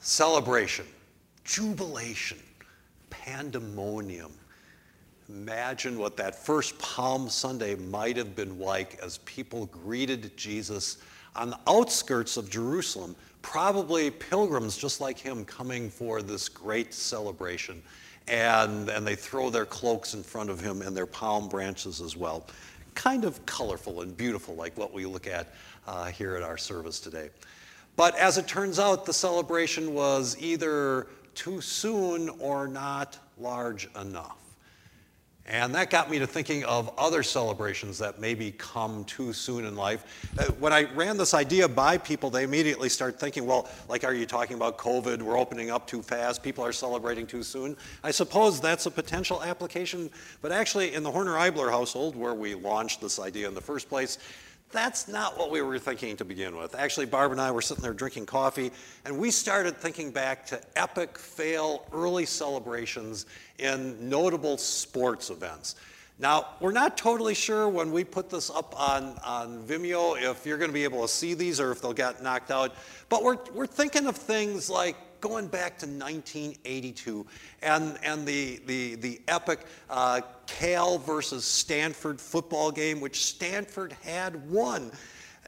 celebration, jubilation, pandemonium. Imagine what that first Palm Sunday might have been like as people greeted Jesus on the outskirts of Jerusalem, probably pilgrims just like him coming for this great celebration. And, and they throw their cloaks in front of him and their palm branches as well. Kind of colorful and beautiful, like what we look at uh, here at our service today. But as it turns out, the celebration was either too soon or not large enough. And that got me to thinking of other celebrations that maybe come too soon in life. Uh, when I ran this idea by people, they immediately start thinking, well, like, are you talking about COVID? We're opening up too fast. People are celebrating too soon. I suppose that's a potential application. But actually, in the Horner Eibler household, where we launched this idea in the first place, that's not what we were thinking to begin with. Actually, Barb and I were sitting there drinking coffee, and we started thinking back to epic fail early celebrations in notable sports events. Now, we're not totally sure when we put this up on, on Vimeo if you're going to be able to see these or if they'll get knocked out, but we're, we're thinking of things like going back to 1982 and, and the, the, the epic uh, Cal versus Stanford football game, which Stanford had won.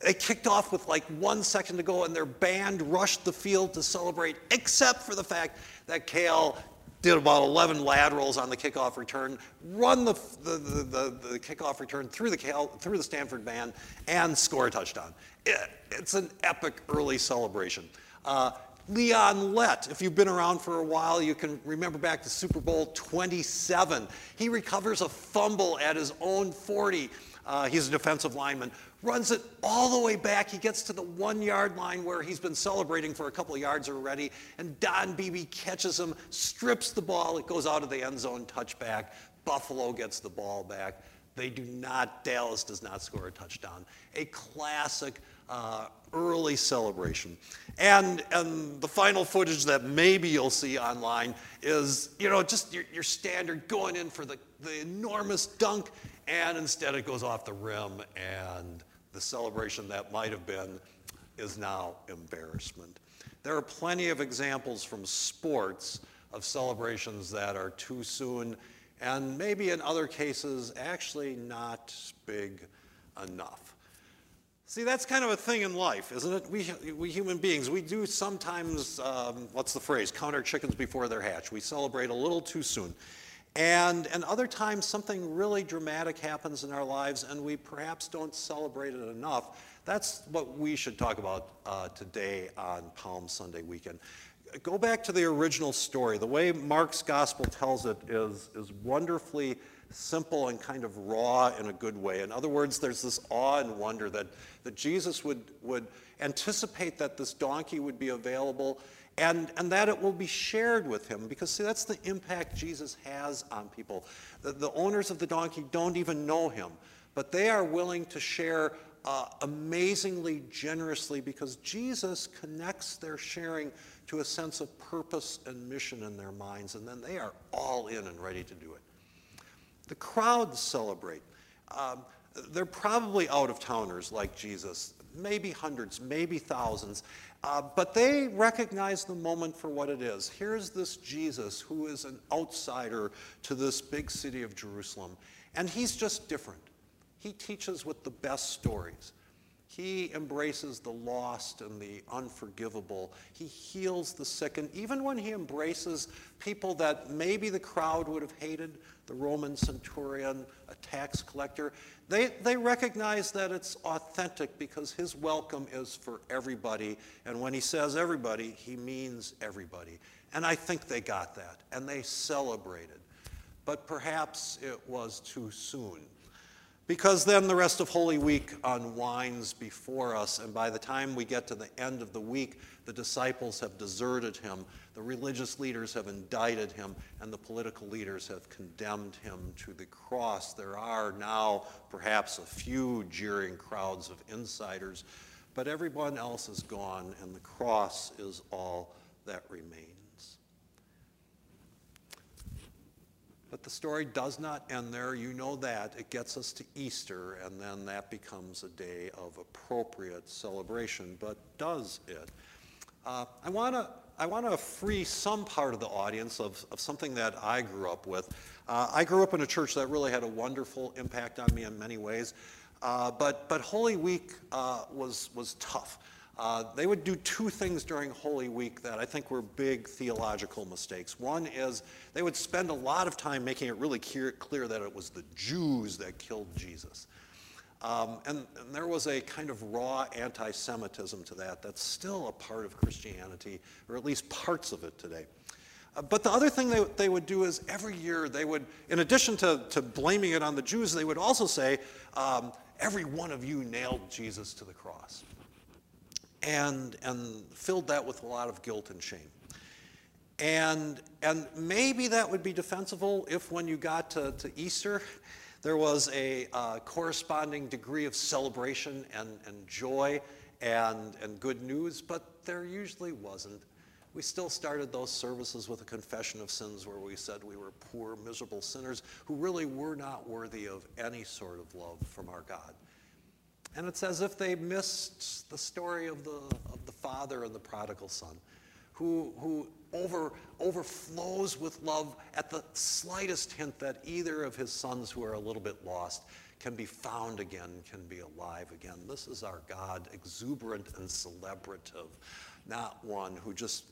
They kicked off with like one second to go, and their band rushed the field to celebrate, except for the fact that Cal did about 11 laterals on the kickoff return, run the, the, the, the, kickoff return through the, Cal, through the Stanford band, and score a touchdown. It, it's an epic early celebration. Uh, Leon Lett, if you've been around for a while, you can remember back to Super Bowl 27. He recovers a fumble at his own 40. Uh, he's a defensive lineman. Runs it all the way back. He gets to the one yard line where he's been celebrating for a couple yards already. And Don Beebe catches him, strips the ball. It goes out of the end zone, touchback. Buffalo gets the ball back. They do not, Dallas does not score a touchdown. A classic uh, early celebration. And, and the final footage that maybe you'll see online is, you know, just your, your standard going in for the, the enormous dunk, and instead it goes off the rim, and the celebration that might have been is now embarrassment. There are plenty of examples from sports of celebrations that are too soon, and maybe in other cases, actually not big enough. See, that's kind of a thing in life, isn't it? We, we human beings, we do sometimes, um, what's the phrase, count our chickens before they're hatched. We celebrate a little too soon. And, and other times, something really dramatic happens in our lives, and we perhaps don't celebrate it enough. That's what we should talk about uh, today on Palm Sunday weekend. Go back to the original story. The way Mark's gospel tells it is, is wonderfully simple and kind of raw in a good way. In other words, there's this awe and wonder that, that Jesus would, would anticipate that this donkey would be available and, and that it will be shared with him because see that's the impact jesus has on people the, the owners of the donkey don't even know him but they are willing to share uh, amazingly generously because jesus connects their sharing to a sense of purpose and mission in their minds and then they are all in and ready to do it the crowds celebrate. Um, they're probably out of towners like Jesus, maybe hundreds, maybe thousands, uh, but they recognize the moment for what it is. Here's this Jesus who is an outsider to this big city of Jerusalem, and he's just different. He teaches with the best stories. He embraces the lost and the unforgivable. He heals the sick. And even when he embraces people that maybe the crowd would have hated, the Roman centurion, a tax collector, they, they recognize that it's authentic because his welcome is for everybody. And when he says everybody, he means everybody. And I think they got that and they celebrated. But perhaps it was too soon because then the rest of Holy Week unwinds before us, and by the time we get to the end of the week, the disciples have deserted him, the religious leaders have indicted him, and the political leaders have condemned him to the cross. There are now perhaps a few jeering crowds of insiders, but everyone else is gone, and the cross is all that remains. But the story does not end there. You know that. It gets us to Easter, and then that becomes a day of appropriate celebration. But does it? Uh, I want to I want to free some part of the audience of, of something that I grew up with. Uh, I grew up in a church that really had a wonderful impact on me in many ways, uh, but, but Holy Week uh, was, was tough. Uh, they would do two things during Holy Week that I think were big theological mistakes. One is they would spend a lot of time making it really clear, clear that it was the Jews that killed Jesus. Um, and, and, there was a kind of raw anti Semitism to that that's still a part of Christianity, or at least parts of it today. Uh, but the other thing they, they would do is every year they would, in addition to, to blaming it on the Jews, they would also say, um, Every one of you nailed Jesus to the cross. And, and filled that with a lot of guilt and shame. And, and maybe that would be defensible if when you got to, to Easter, there was a uh, corresponding degree of celebration and, and joy and, and good news, but there usually wasn't. We still started those services with a confession of sins where we said we were poor, miserable sinners who really were not worthy of any sort of love from our God. And it's as if they missed the story of the, of the father and the prodigal son, who, who over, overflows with love at the slightest hint that either of his sons who are a little bit lost can be found again, can be alive again. This is our God, exuberant and celebrative, not one who just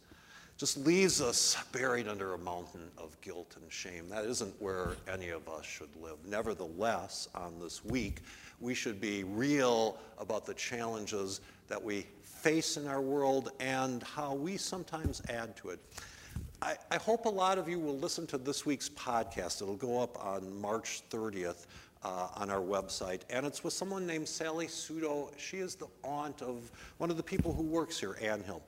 just leaves us buried under a mountain of guilt and shame. That isn't where any of us should live. Nevertheless, on this week, we should be real about the challenges that we face in our world and how we sometimes add to it. I, I, hope a lot of you will listen to this week's podcast. It'll go up on March 30th uh, on our website, and it's with someone named Sally Sudo. She is the aunt of one of the people who works here, Ann Hill.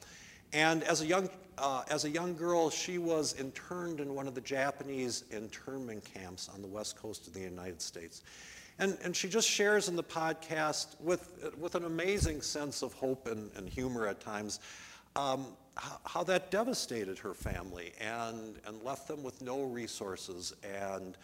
And as a young, uh, as a young girl, she was interned in one of the Japanese internment camps on the west coast of the United States. And, and she just shares in the podcast with, with an amazing sense of hope and, and humor at times um, how, how, that devastated her family and, and left them with no resources and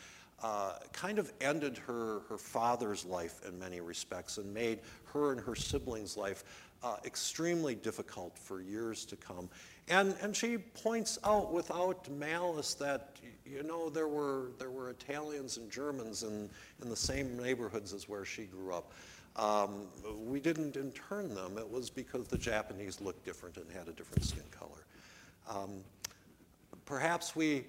uh, kind of ended her, her father's life in many respects and made her and her siblings' life uh, extremely difficult for years to come. And, and she points out without malice that, you know, there were, there were Italians and Germans in, in the same neighborhoods as where she grew up. Um, we didn't intern them. It was because the Japanese looked different and had a different skin color. Um, perhaps we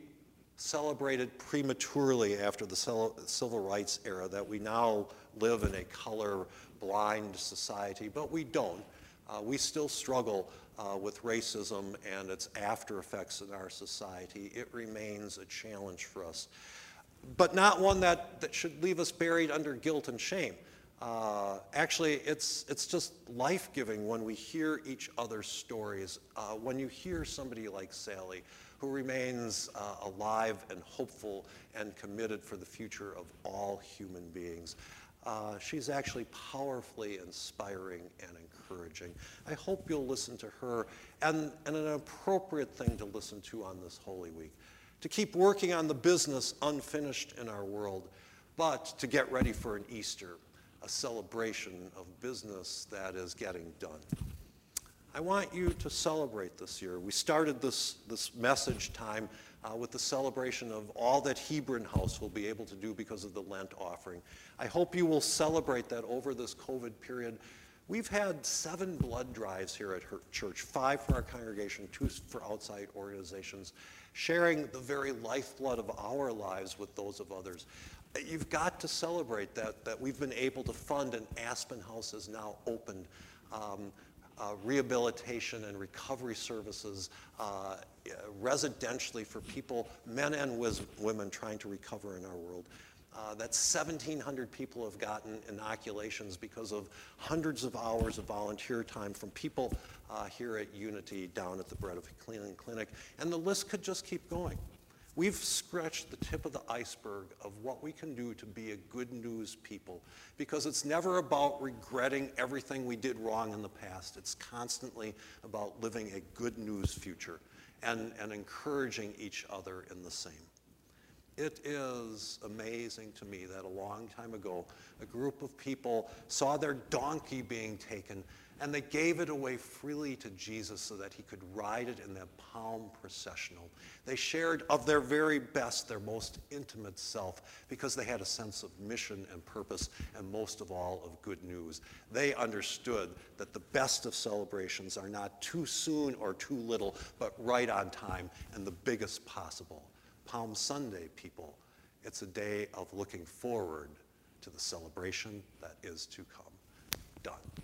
celebrated prematurely after the civil rights era that we now live in a color blind society, but we don't. Uh, we still struggle uh, with racism and its after effects in our society. It remains a challenge for us, but not one that, that should leave us buried under guilt and shame. Uh, actually, it's, it's just life giving when we hear each other's stories. Uh, when you hear somebody like Sally, who remains uh, alive and hopeful and committed for the future of all human beings. Uh, she's actually powerfully inspiring and encouraging. I hope you'll listen to her and, and an appropriate thing to listen to on this Holy Week. To keep working on the business unfinished in our world, but to get ready for an Easter, a celebration of business that is getting done. I want you to celebrate this year. We started this, this message time uh, with the celebration of all that Hebron House will be able to do because of the Lent offering. I hope you will celebrate that over this COVID period. We've had seven blood drives here at her church, five for our congregation, two for outside organizations, sharing the very lifeblood of our lives with those of others. You've got to celebrate that, that we've been able to fund, and Aspen House is now opened. Um, uh, rehabilitation and recovery services uh, residentially for people, men and women trying to recover in our world. Uh, that 1,700 people have gotten inoculations because of hundreds of hours of volunteer time from people uh, here at Unity down at the Bread of Healing Clinic. And the list could just keep going. We've scratched the tip of the iceberg of what we can do to be a good news people because it's never about regretting everything we did wrong in the past. It's constantly about living a good news future and, and encouraging each other in the same. It is amazing to me that a long time ago, a group of people saw their donkey being taken And they gave it away freely to Jesus so that he could ride it in that palm processional. They shared of their very best, their most intimate self, because they had a sense of mission and purpose, and most of all, of good news. They understood that the best of celebrations are not too soon or too little, but right on time and the biggest possible. Palm Sunday, people, it's a day of looking forward to the celebration that is to come. Done.